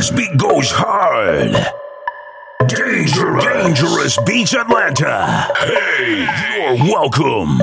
This beat goes hard. Dangerous, dangerous beats Atlanta. Hey, you're welcome.